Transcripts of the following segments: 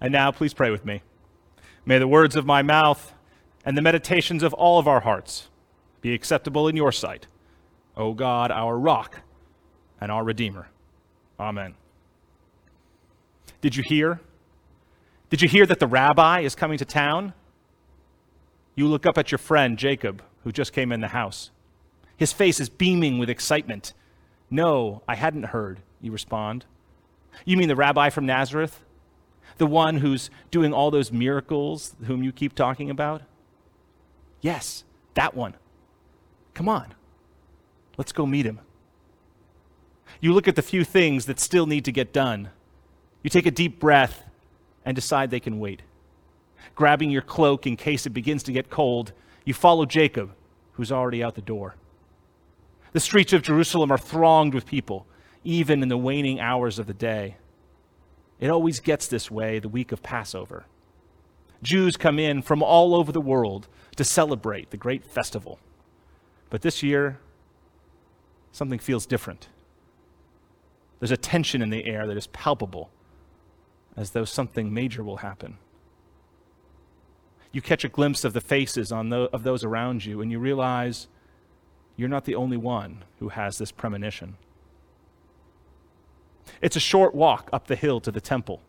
And now, please pray with me. May the words of my mouth and the meditations of all of our hearts be acceptable in your sight, O God, our rock and our Redeemer. Amen. Did you hear? Did you hear that the rabbi is coming to town? You look up at your friend, Jacob, who just came in the house. His face is beaming with excitement. No, I hadn't heard, you respond. You mean the rabbi from Nazareth? The one who's doing all those miracles whom you keep talking about? Yes, that one. Come on. Let's go meet him. You look at the few things that still need to get done. You take a deep breath and decide they can wait. Grabbing your cloak in case it begins to get cold, you follow Jacob, who's already out the door. The streets of Jerusalem are thronged with people, even in the waning hours of the day. It always gets this way the week of Passover. Jews come in from all over the world to celebrate the great festival. But this year, something feels different. There's a tension in the air that is palpable, as though something major will happen. You catch a glimpse of the faces on the, of those around you, and you realize you're not the only one who has this premonition. It's a short walk up the hill to the temple.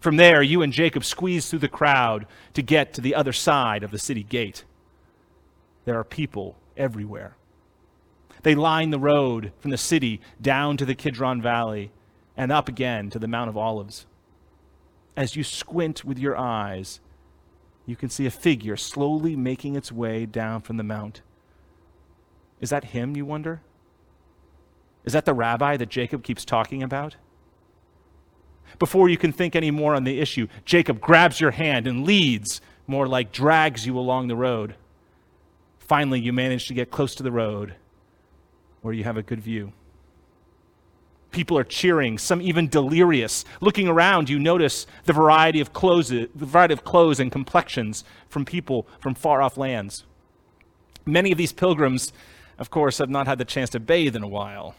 From there, you and Jacob squeeze through the crowd to get to the other side of the city gate. There are people everywhere. They line the road from the city down to the Kidron Valley and up again to the Mount of Olives. As you squint with your eyes, you can see a figure slowly making its way down from the mount. Is that him, you wonder? Is that the rabbi that Jacob keeps talking about? Before you can think any more on the issue, Jacob grabs your hand and leads, more like drags you along the road. Finally, you manage to get close to the road where you have a good view. People are cheering, some even delirious. Looking around, you notice the variety of clothes, the variety of clothes and complexions from people from far off lands. Many of these pilgrims, of course, have not had the chance to bathe in a while.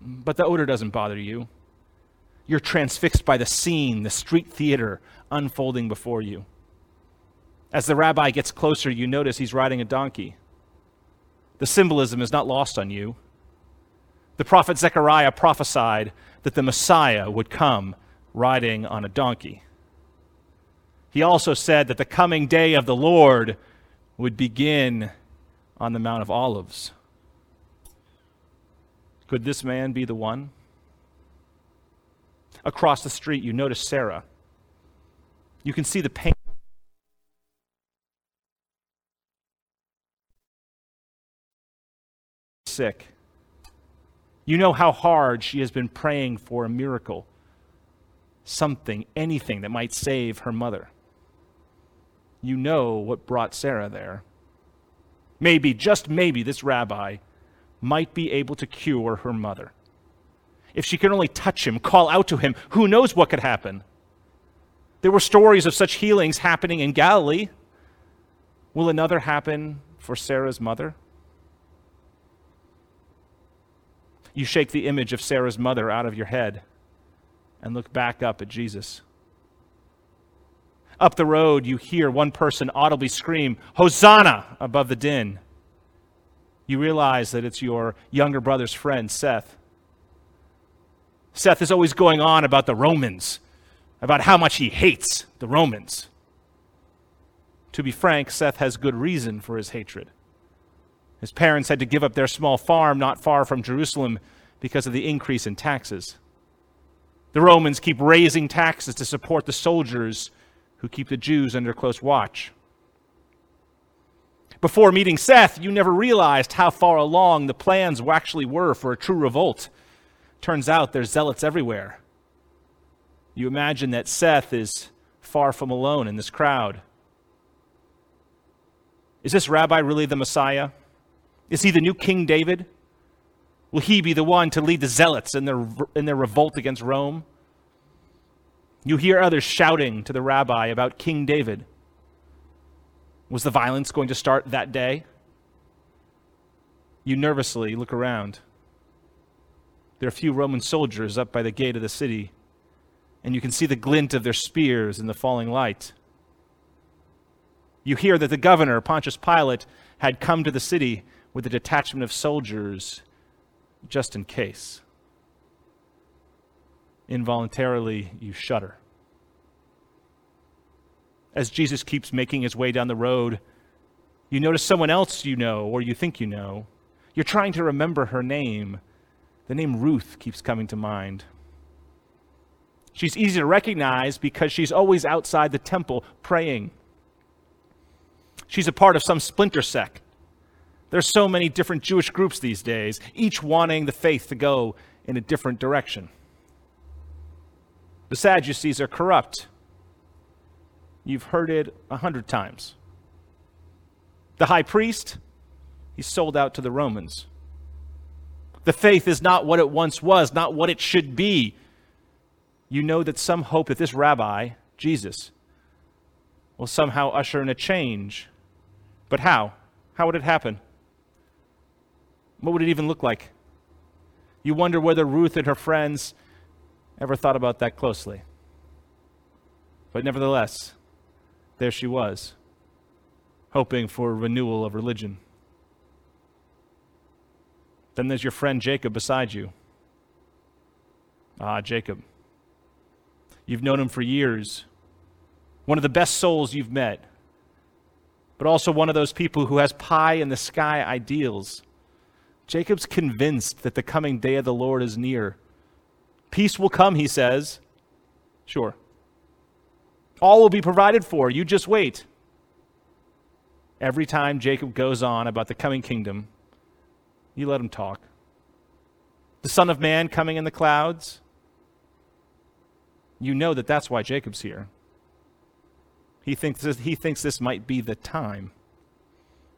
But the odor doesn't bother you. You're transfixed by the scene, the street theater unfolding before you. As the rabbi gets closer, you notice he's riding a donkey. The symbolism is not lost on you. The prophet Zechariah prophesied that the Messiah would come riding on a donkey. He also said that the coming day of the Lord would begin on the Mount of Olives. Could this man be the one? Across the street, you notice Sarah. You can see the pain. Sick. You know how hard she has been praying for a miracle, something, anything that might save her mother. You know what brought Sarah there. Maybe, just maybe, this rabbi might be able to cure her mother. If she could only touch him, call out to him, who knows what could happen? There were stories of such healings happening in Galilee. Will another happen for Sarah's mother? You shake the image of Sarah's mother out of your head and look back up at Jesus. Up the road, you hear one person audibly scream, Hosanna, above the din. You realize that it's your younger brother's friend, Seth. Seth is always going on about the Romans, about how much he hates the Romans. To be frank, Seth has good reason for his hatred. His parents had to give up their small farm not far from Jerusalem because of the increase in taxes. The Romans keep raising taxes to support the soldiers who keep the Jews under close watch. Before meeting Seth, you never realized how far along the plans actually were for a true revolt. Turns out there's zealots everywhere. You imagine that Seth is far from alone in this crowd. Is this rabbi really the Messiah? Is he the new King David? Will he be the one to lead the zealots in their, in their revolt against Rome? You hear others shouting to the rabbi about King David. Was the violence going to start that day? You nervously look around. There are a few Roman soldiers up by the gate of the city, and you can see the glint of their spears in the falling light. You hear that the governor, Pontius Pilate, had come to the city with a detachment of soldiers just in case. Involuntarily, you shudder. As Jesus keeps making his way down the road, you notice someone else you know or you think you know. You're trying to remember her name. The name Ruth keeps coming to mind. She's easy to recognize because she's always outside the temple praying. She's a part of some splinter sect. There's so many different Jewish groups these days, each wanting the faith to go in a different direction. The Sadducees are corrupt. You've heard it a hundred times. The high priest, he's sold out to the Romans. The faith is not what it once was, not what it should be. You know that some hope that this rabbi, Jesus, will somehow usher in a change. But how? How would it happen? What would it even look like? You wonder whether Ruth and her friends ever thought about that closely. But nevertheless, there she was, hoping for renewal of religion. Then there's your friend Jacob beside you. Ah, Jacob. You've known him for years. One of the best souls you've met, but also one of those people who has pie in the sky ideals. Jacob's convinced that the coming day of the Lord is near. Peace will come, he says. Sure. All will be provided for. You just wait. Every time Jacob goes on about the coming kingdom, you let him talk. The Son of Man coming in the clouds, you know that that's why Jacob's here. He thinks this, he thinks this might be the time.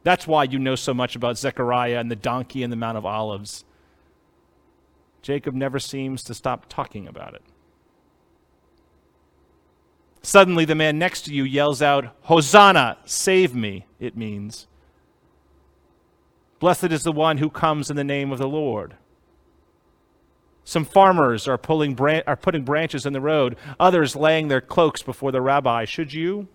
That's why you know so much about Zechariah and the donkey and the Mount of Olives. Jacob never seems to stop talking about it. Suddenly, the man next to you yells out, Hosanna, save me, it means. Blessed is the one who comes in the name of the Lord. Some farmers are, pulling bran- are putting branches in the road, others laying their cloaks before the rabbi. Should you?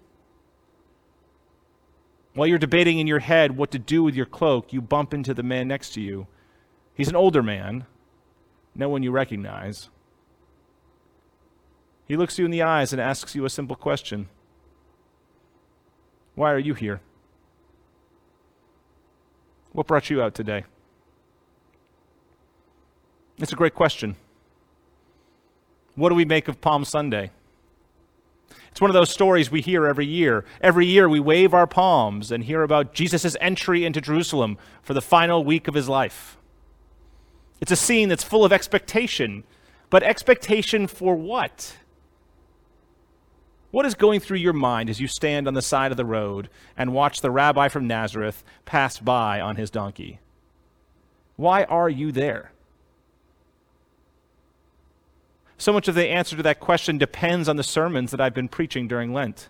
While you're debating in your head what to do with your cloak, you bump into the man next to you. He's an older man, no one you recognize. He looks you in the eyes and asks you a simple question Why are you here? What brought you out today? It's a great question. What do we make of Palm Sunday? It's one of those stories we hear every year. Every year we wave our palms and hear about Jesus' entry into Jerusalem for the final week of his life. It's a scene that's full of expectation, but expectation for what? What is going through your mind as you stand on the side of the road and watch the rabbi from Nazareth pass by on his donkey? Why are you there? So much of the answer to that question depends on the sermons that I've been preaching during Lent.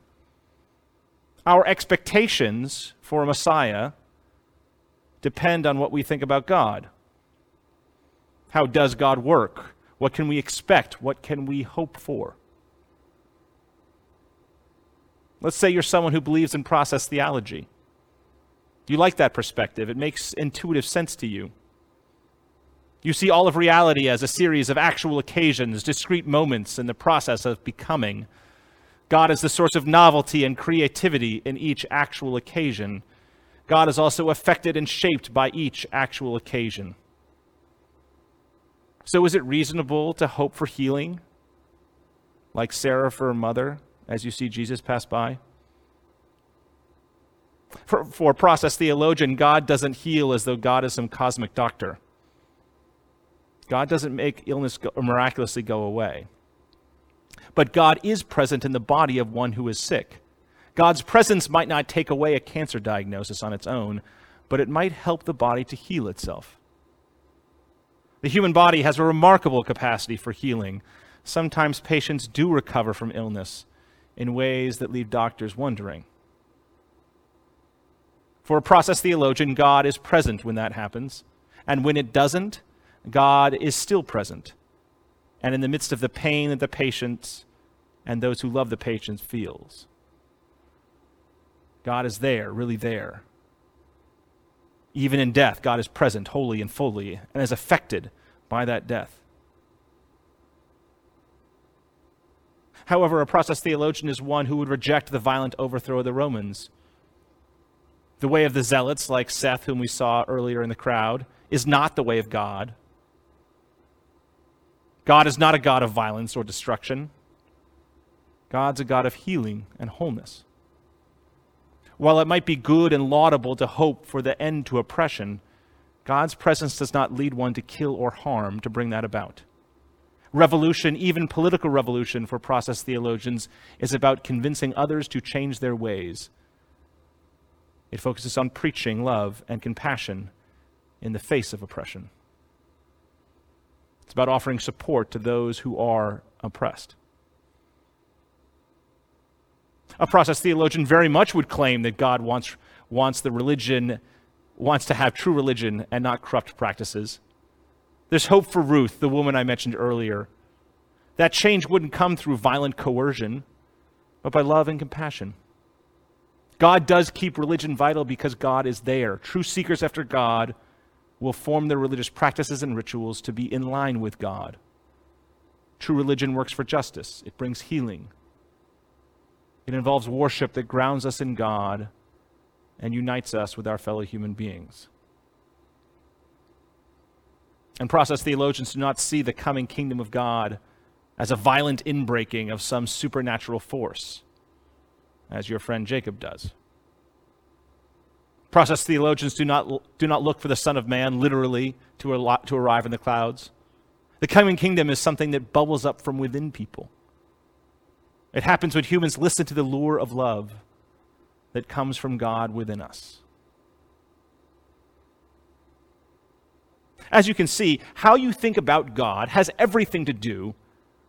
Our expectations for a Messiah depend on what we think about God. How does God work? What can we expect? What can we hope for? Let's say you're someone who believes in process theology. You like that perspective, it makes intuitive sense to you. You see all of reality as a series of actual occasions, discrete moments in the process of becoming. God is the source of novelty and creativity in each actual occasion. God is also affected and shaped by each actual occasion. So, is it reasonable to hope for healing, like Sarah for her mother, as you see Jesus pass by? For, for process theologian, God doesn't heal as though God is some cosmic doctor. God doesn't make illness go, miraculously go away. But God is present in the body of one who is sick. God's presence might not take away a cancer diagnosis on its own, but it might help the body to heal itself. The human body has a remarkable capacity for healing. Sometimes patients do recover from illness in ways that leave doctors wondering. For a process theologian, God is present when that happens. And when it doesn't, God is still present. And in the midst of the pain that the patient and those who love the patience feels. God is there, really there. Even in death, God is present wholly and fully and is affected by that death. However, a process theologian is one who would reject the violent overthrow of the Romans. The way of the zealots, like Seth, whom we saw earlier in the crowd, is not the way of God. God is not a God of violence or destruction. God's a God of healing and wholeness. While it might be good and laudable to hope for the end to oppression, God's presence does not lead one to kill or harm to bring that about. Revolution, even political revolution for process theologians, is about convincing others to change their ways. It focuses on preaching love and compassion in the face of oppression. It's about offering support to those who are oppressed. A process theologian very much would claim that God wants, wants the religion, wants to have true religion and not corrupt practices. There's hope for Ruth, the woman I mentioned earlier. That change wouldn't come through violent coercion, but by love and compassion. God does keep religion vital because God is there. True seekers after God will form their religious practices and rituals to be in line with God. True religion works for justice, it brings healing. It involves worship that grounds us in God and unites us with our fellow human beings. And process theologians do not see the coming kingdom of God as a violent inbreaking of some supernatural force, as your friend Jacob does. Process theologians do not, do not look for the Son of Man literally to, al- to arrive in the clouds. The coming kingdom is something that bubbles up from within people. It happens when humans listen to the lure of love that comes from God within us. As you can see, how you think about God has everything to do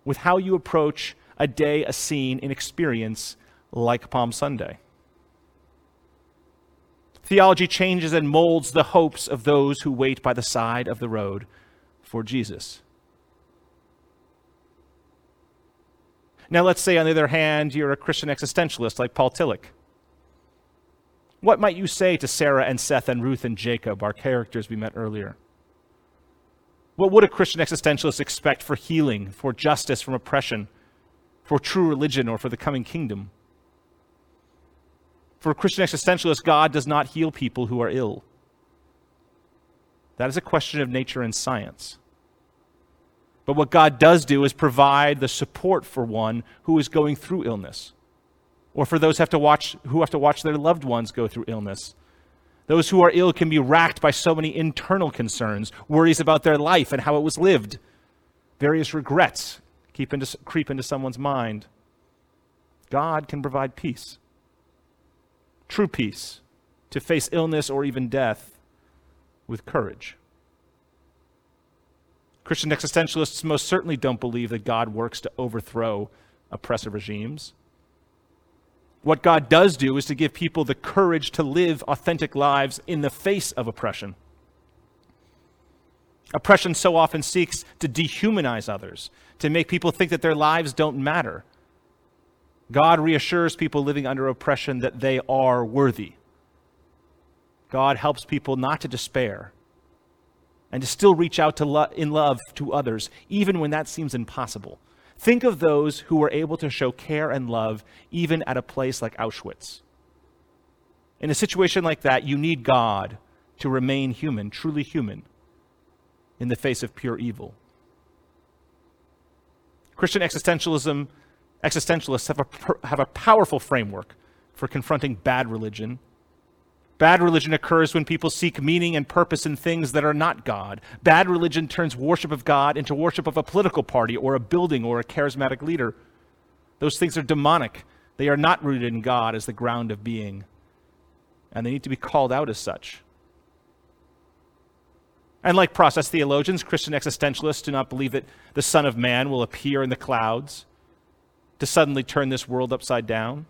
with how you approach a day, a scene, an experience like Palm Sunday. Theology changes and molds the hopes of those who wait by the side of the road for Jesus. Now, let's say, on the other hand, you're a Christian existentialist like Paul Tillich. What might you say to Sarah and Seth and Ruth and Jacob, our characters we met earlier? What would a Christian existentialist expect for healing, for justice from oppression, for true religion, or for the coming kingdom? For a Christian existentialist, God does not heal people who are ill. That is a question of nature and science. But what God does do is provide the support for one who is going through illness, or for those who have to watch, who have to watch their loved ones go through illness. Those who are ill can be racked by so many internal concerns, worries about their life and how it was lived. Various regrets keep into, creep into someone's mind. God can provide peace true peace, to face illness or even death with courage. Christian existentialists most certainly don't believe that God works to overthrow oppressive regimes. What God does do is to give people the courage to live authentic lives in the face of oppression. Oppression so often seeks to dehumanize others, to make people think that their lives don't matter, God reassures people living under oppression that they are worthy. God helps people not to despair and to still reach out to lo- in love to others, even when that seems impossible. Think of those who were able to show care and love even at a place like Auschwitz. In a situation like that, you need God to remain human, truly human, in the face of pure evil. Christian existentialism existentialists have a, have a powerful framework for confronting bad religion. Bad religion occurs when people seek meaning and purpose in things that are not God. Bad religion turns worship of God into worship of a political party or a building or a charismatic leader. Those things are demonic. They are not rooted in God as the ground of being, and they need to be called out as such. And like process theologians, Christian existentialists do not believe that the Son of Man will appear in the clouds to suddenly turn this world upside down.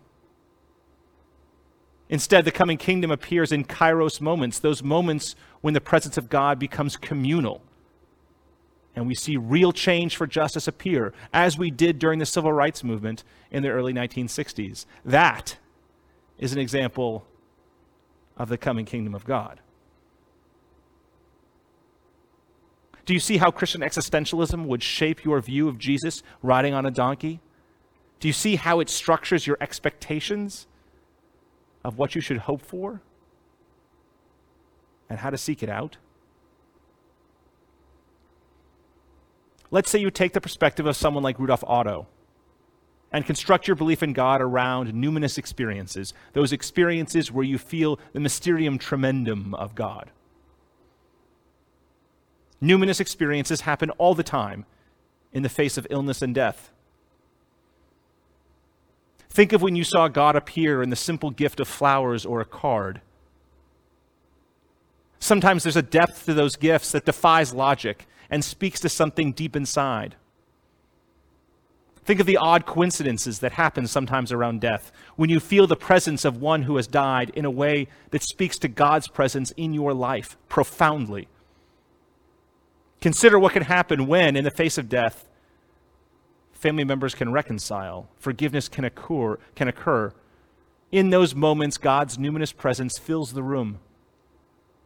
Instead, the coming kingdom appears in kairos moments, those moments when the presence of God becomes communal and we see real change for justice appear, as we did during the civil rights movement in the early 1960s. That is an example of the coming kingdom of God. Do you see how Christian existentialism would shape your view of Jesus riding on a donkey? Do you see how it structures your expectations of what you should hope for and how to seek it out? Let's say you take the perspective of someone like Rudolf Otto and construct your belief in God around numinous experiences, those experiences where you feel the mysterium tremendum of God. Numinous experiences happen all the time in the face of illness and death. Think of when you saw God appear in the simple gift of flowers or a card. Sometimes there's a depth to those gifts that defies logic and speaks to something deep inside. Think of the odd coincidences that happen sometimes around death, when you feel the presence of one who has died in a way that speaks to God's presence in your life profoundly. Consider what can happen when, in the face of death, family members can reconcile, forgiveness can occur, can occur. In those moments, God's numinous presence fills the room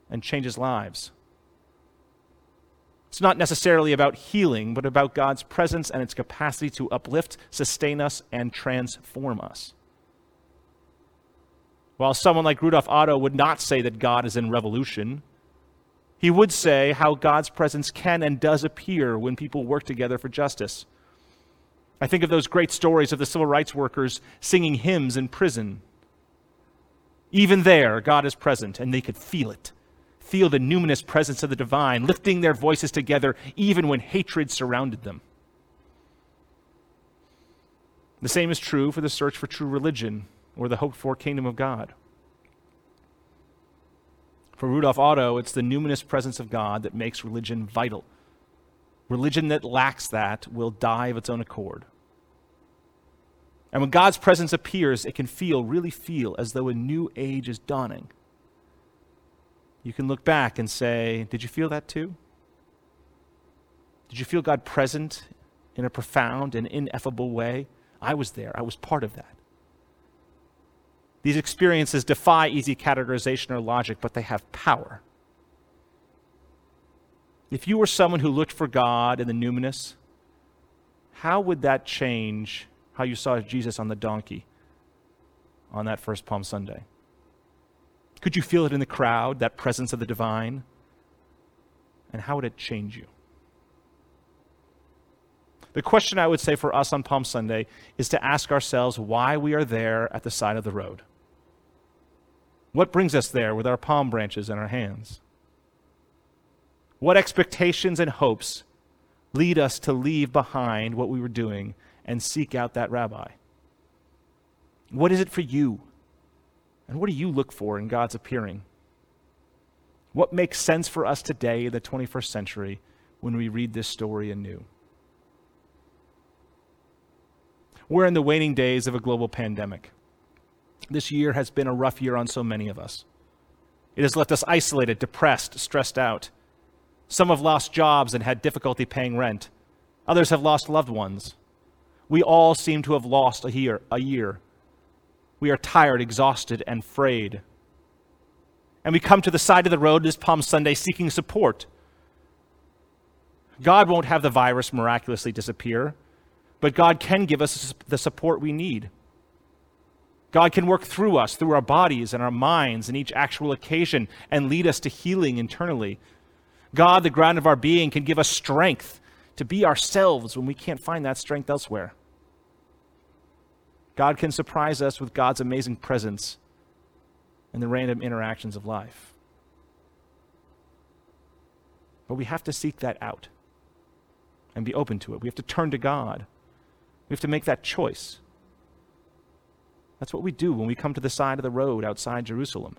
and changes lives. It's not necessarily about healing, but about God's presence and its capacity to uplift, sustain us, and transform us. While someone like Rudolf Otto would not say that God is in revolution, he would say how God's presence can and does appear when people work together for justice. I think of those great stories of the civil rights workers singing hymns in prison. Even there, God is present, and they could feel it feel the numinous presence of the divine, lifting their voices together even when hatred surrounded them. The same is true for the search for true religion or the hoped for kingdom of God. For Rudolf Otto, it's the numinous presence of God that makes religion vital. Religion that lacks that will die of its own accord. And when God's presence appears, it can feel, really feel, as though a new age is dawning you can look back and say, Did you feel that too? Did you feel God present in a profound and ineffable way? I was there, I was part of that. These experiences defy easy categorization or logic, but they have power. If you were someone who looked for God in the numinous, how would that change how you saw Jesus on the donkey on that first Palm Sunday? Could you feel it in the crowd, that presence of the divine? And how would it change you? The question I would say for us on Palm Sunday is to ask ourselves why we are there at the side of the road. What brings us there with our palm branches in our hands? What expectations and hopes lead us to leave behind what we were doing and seek out that rabbi? What is it for you? And what do you look for in God's appearing? What makes sense for us today in the 21st century when we read this story anew? We're in the waning days of a global pandemic. This year has been a rough year on so many of us. It has left us isolated, depressed, stressed out. Some have lost jobs and had difficulty paying rent. Others have lost loved ones. We all seem to have lost a year, a year we are tired, exhausted, and frayed. And we come to the side of the road this Palm Sunday seeking support. God won't have the virus miraculously disappear, but God can give us the support we need. God can work through us, through our bodies and our minds in each actual occasion, and lead us to healing internally. God, the ground of our being, can give us strength to be ourselves when we can't find that strength elsewhere. God can surprise us with God's amazing presence in the random interactions of life. But we have to seek that out and be open to it. We have to turn to God. We have to make that choice. That's what we do when we come to the side of the road outside Jerusalem.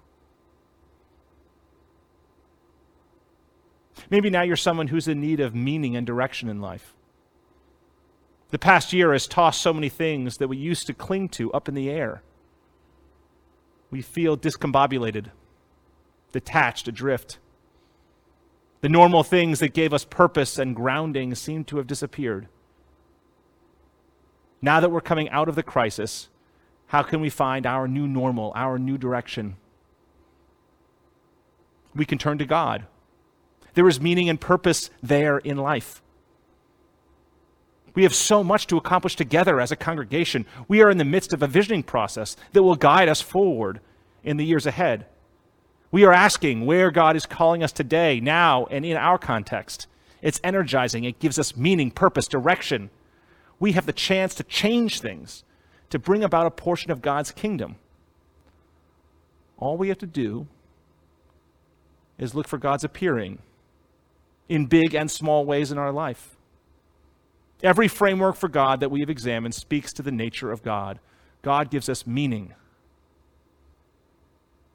Maybe now you're someone who's in need of meaning and direction in life. The past year has tossed so many things that we used to cling to up in the air. We feel discombobulated, detached, adrift. The normal things that gave us purpose and grounding seem to have disappeared. Now that we're coming out of the crisis, how can we find our new normal, our new direction? We can turn to God. There is meaning and purpose there in life. We have so much to accomplish together as a congregation. We are in the midst of a visioning process that will guide us forward in the years ahead. We are asking where God is calling us today, now, and in our context. It's energizing, it gives us meaning, purpose, direction. We have the chance to change things, to bring about a portion of God's kingdom. All we have to do is look for God's appearing in big and small ways in our life. Every framework for God that we have examined speaks to the nature of God. God gives us meaning.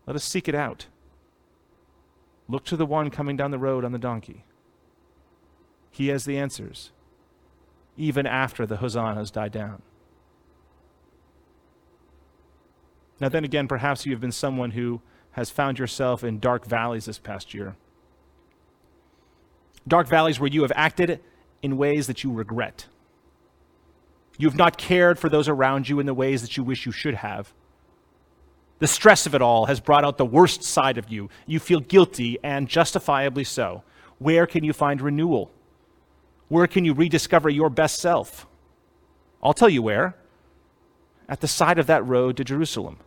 Let us seek it out. Look to the one coming down the road on the donkey. He has the answers, even after the hosannas die down. Now, then again, perhaps you have been someone who has found yourself in dark valleys this past year. Dark valleys where you have acted in ways that you regret. You have not cared for those around you in the ways that you wish you should have. The stress of it all has brought out the worst side of you. You feel guilty, and justifiably so. Where can you find renewal? Where can you rediscover your best self? I'll tell you where. At the side of that road to Jerusalem.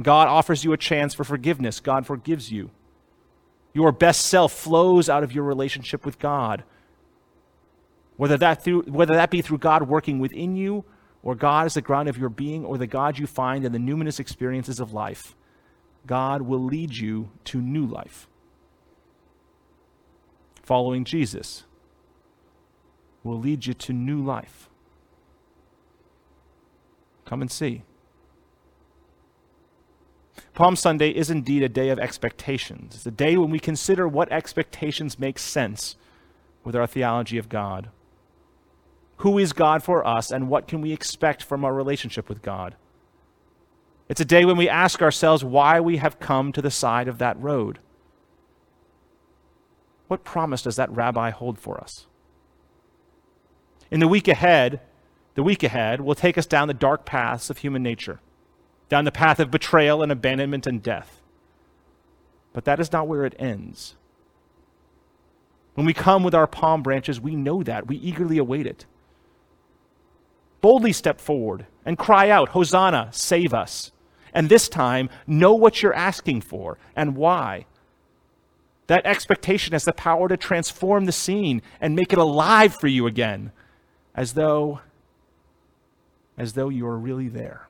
God offers you a chance for forgiveness. God forgives you. Your best self flows out of your relationship with God. Whether that, through, whether that be through God working within you, or God is the ground of your being, or the God you find in the numinous experiences of life, God will lead you to new life. Following Jesus will lead you to new life. Come and see. Palm Sunday is indeed a day of expectations. It's a day when we consider what expectations make sense with our theology of God. Who is God for us, and what can we expect from our relationship with God? It's a day when we ask ourselves why we have come to the side of that road. What promise does that rabbi hold for us? In the week ahead, the week ahead will take us down the dark paths of human nature, down the path of betrayal and abandonment and death. But that is not where it ends. When we come with our palm branches, we know that. We eagerly await it boldly step forward and cry out, Hosanna, save us. And this time, know what you're asking for and why. That expectation has the power to transform the scene and make it alive for you again, as though, as though you are really there.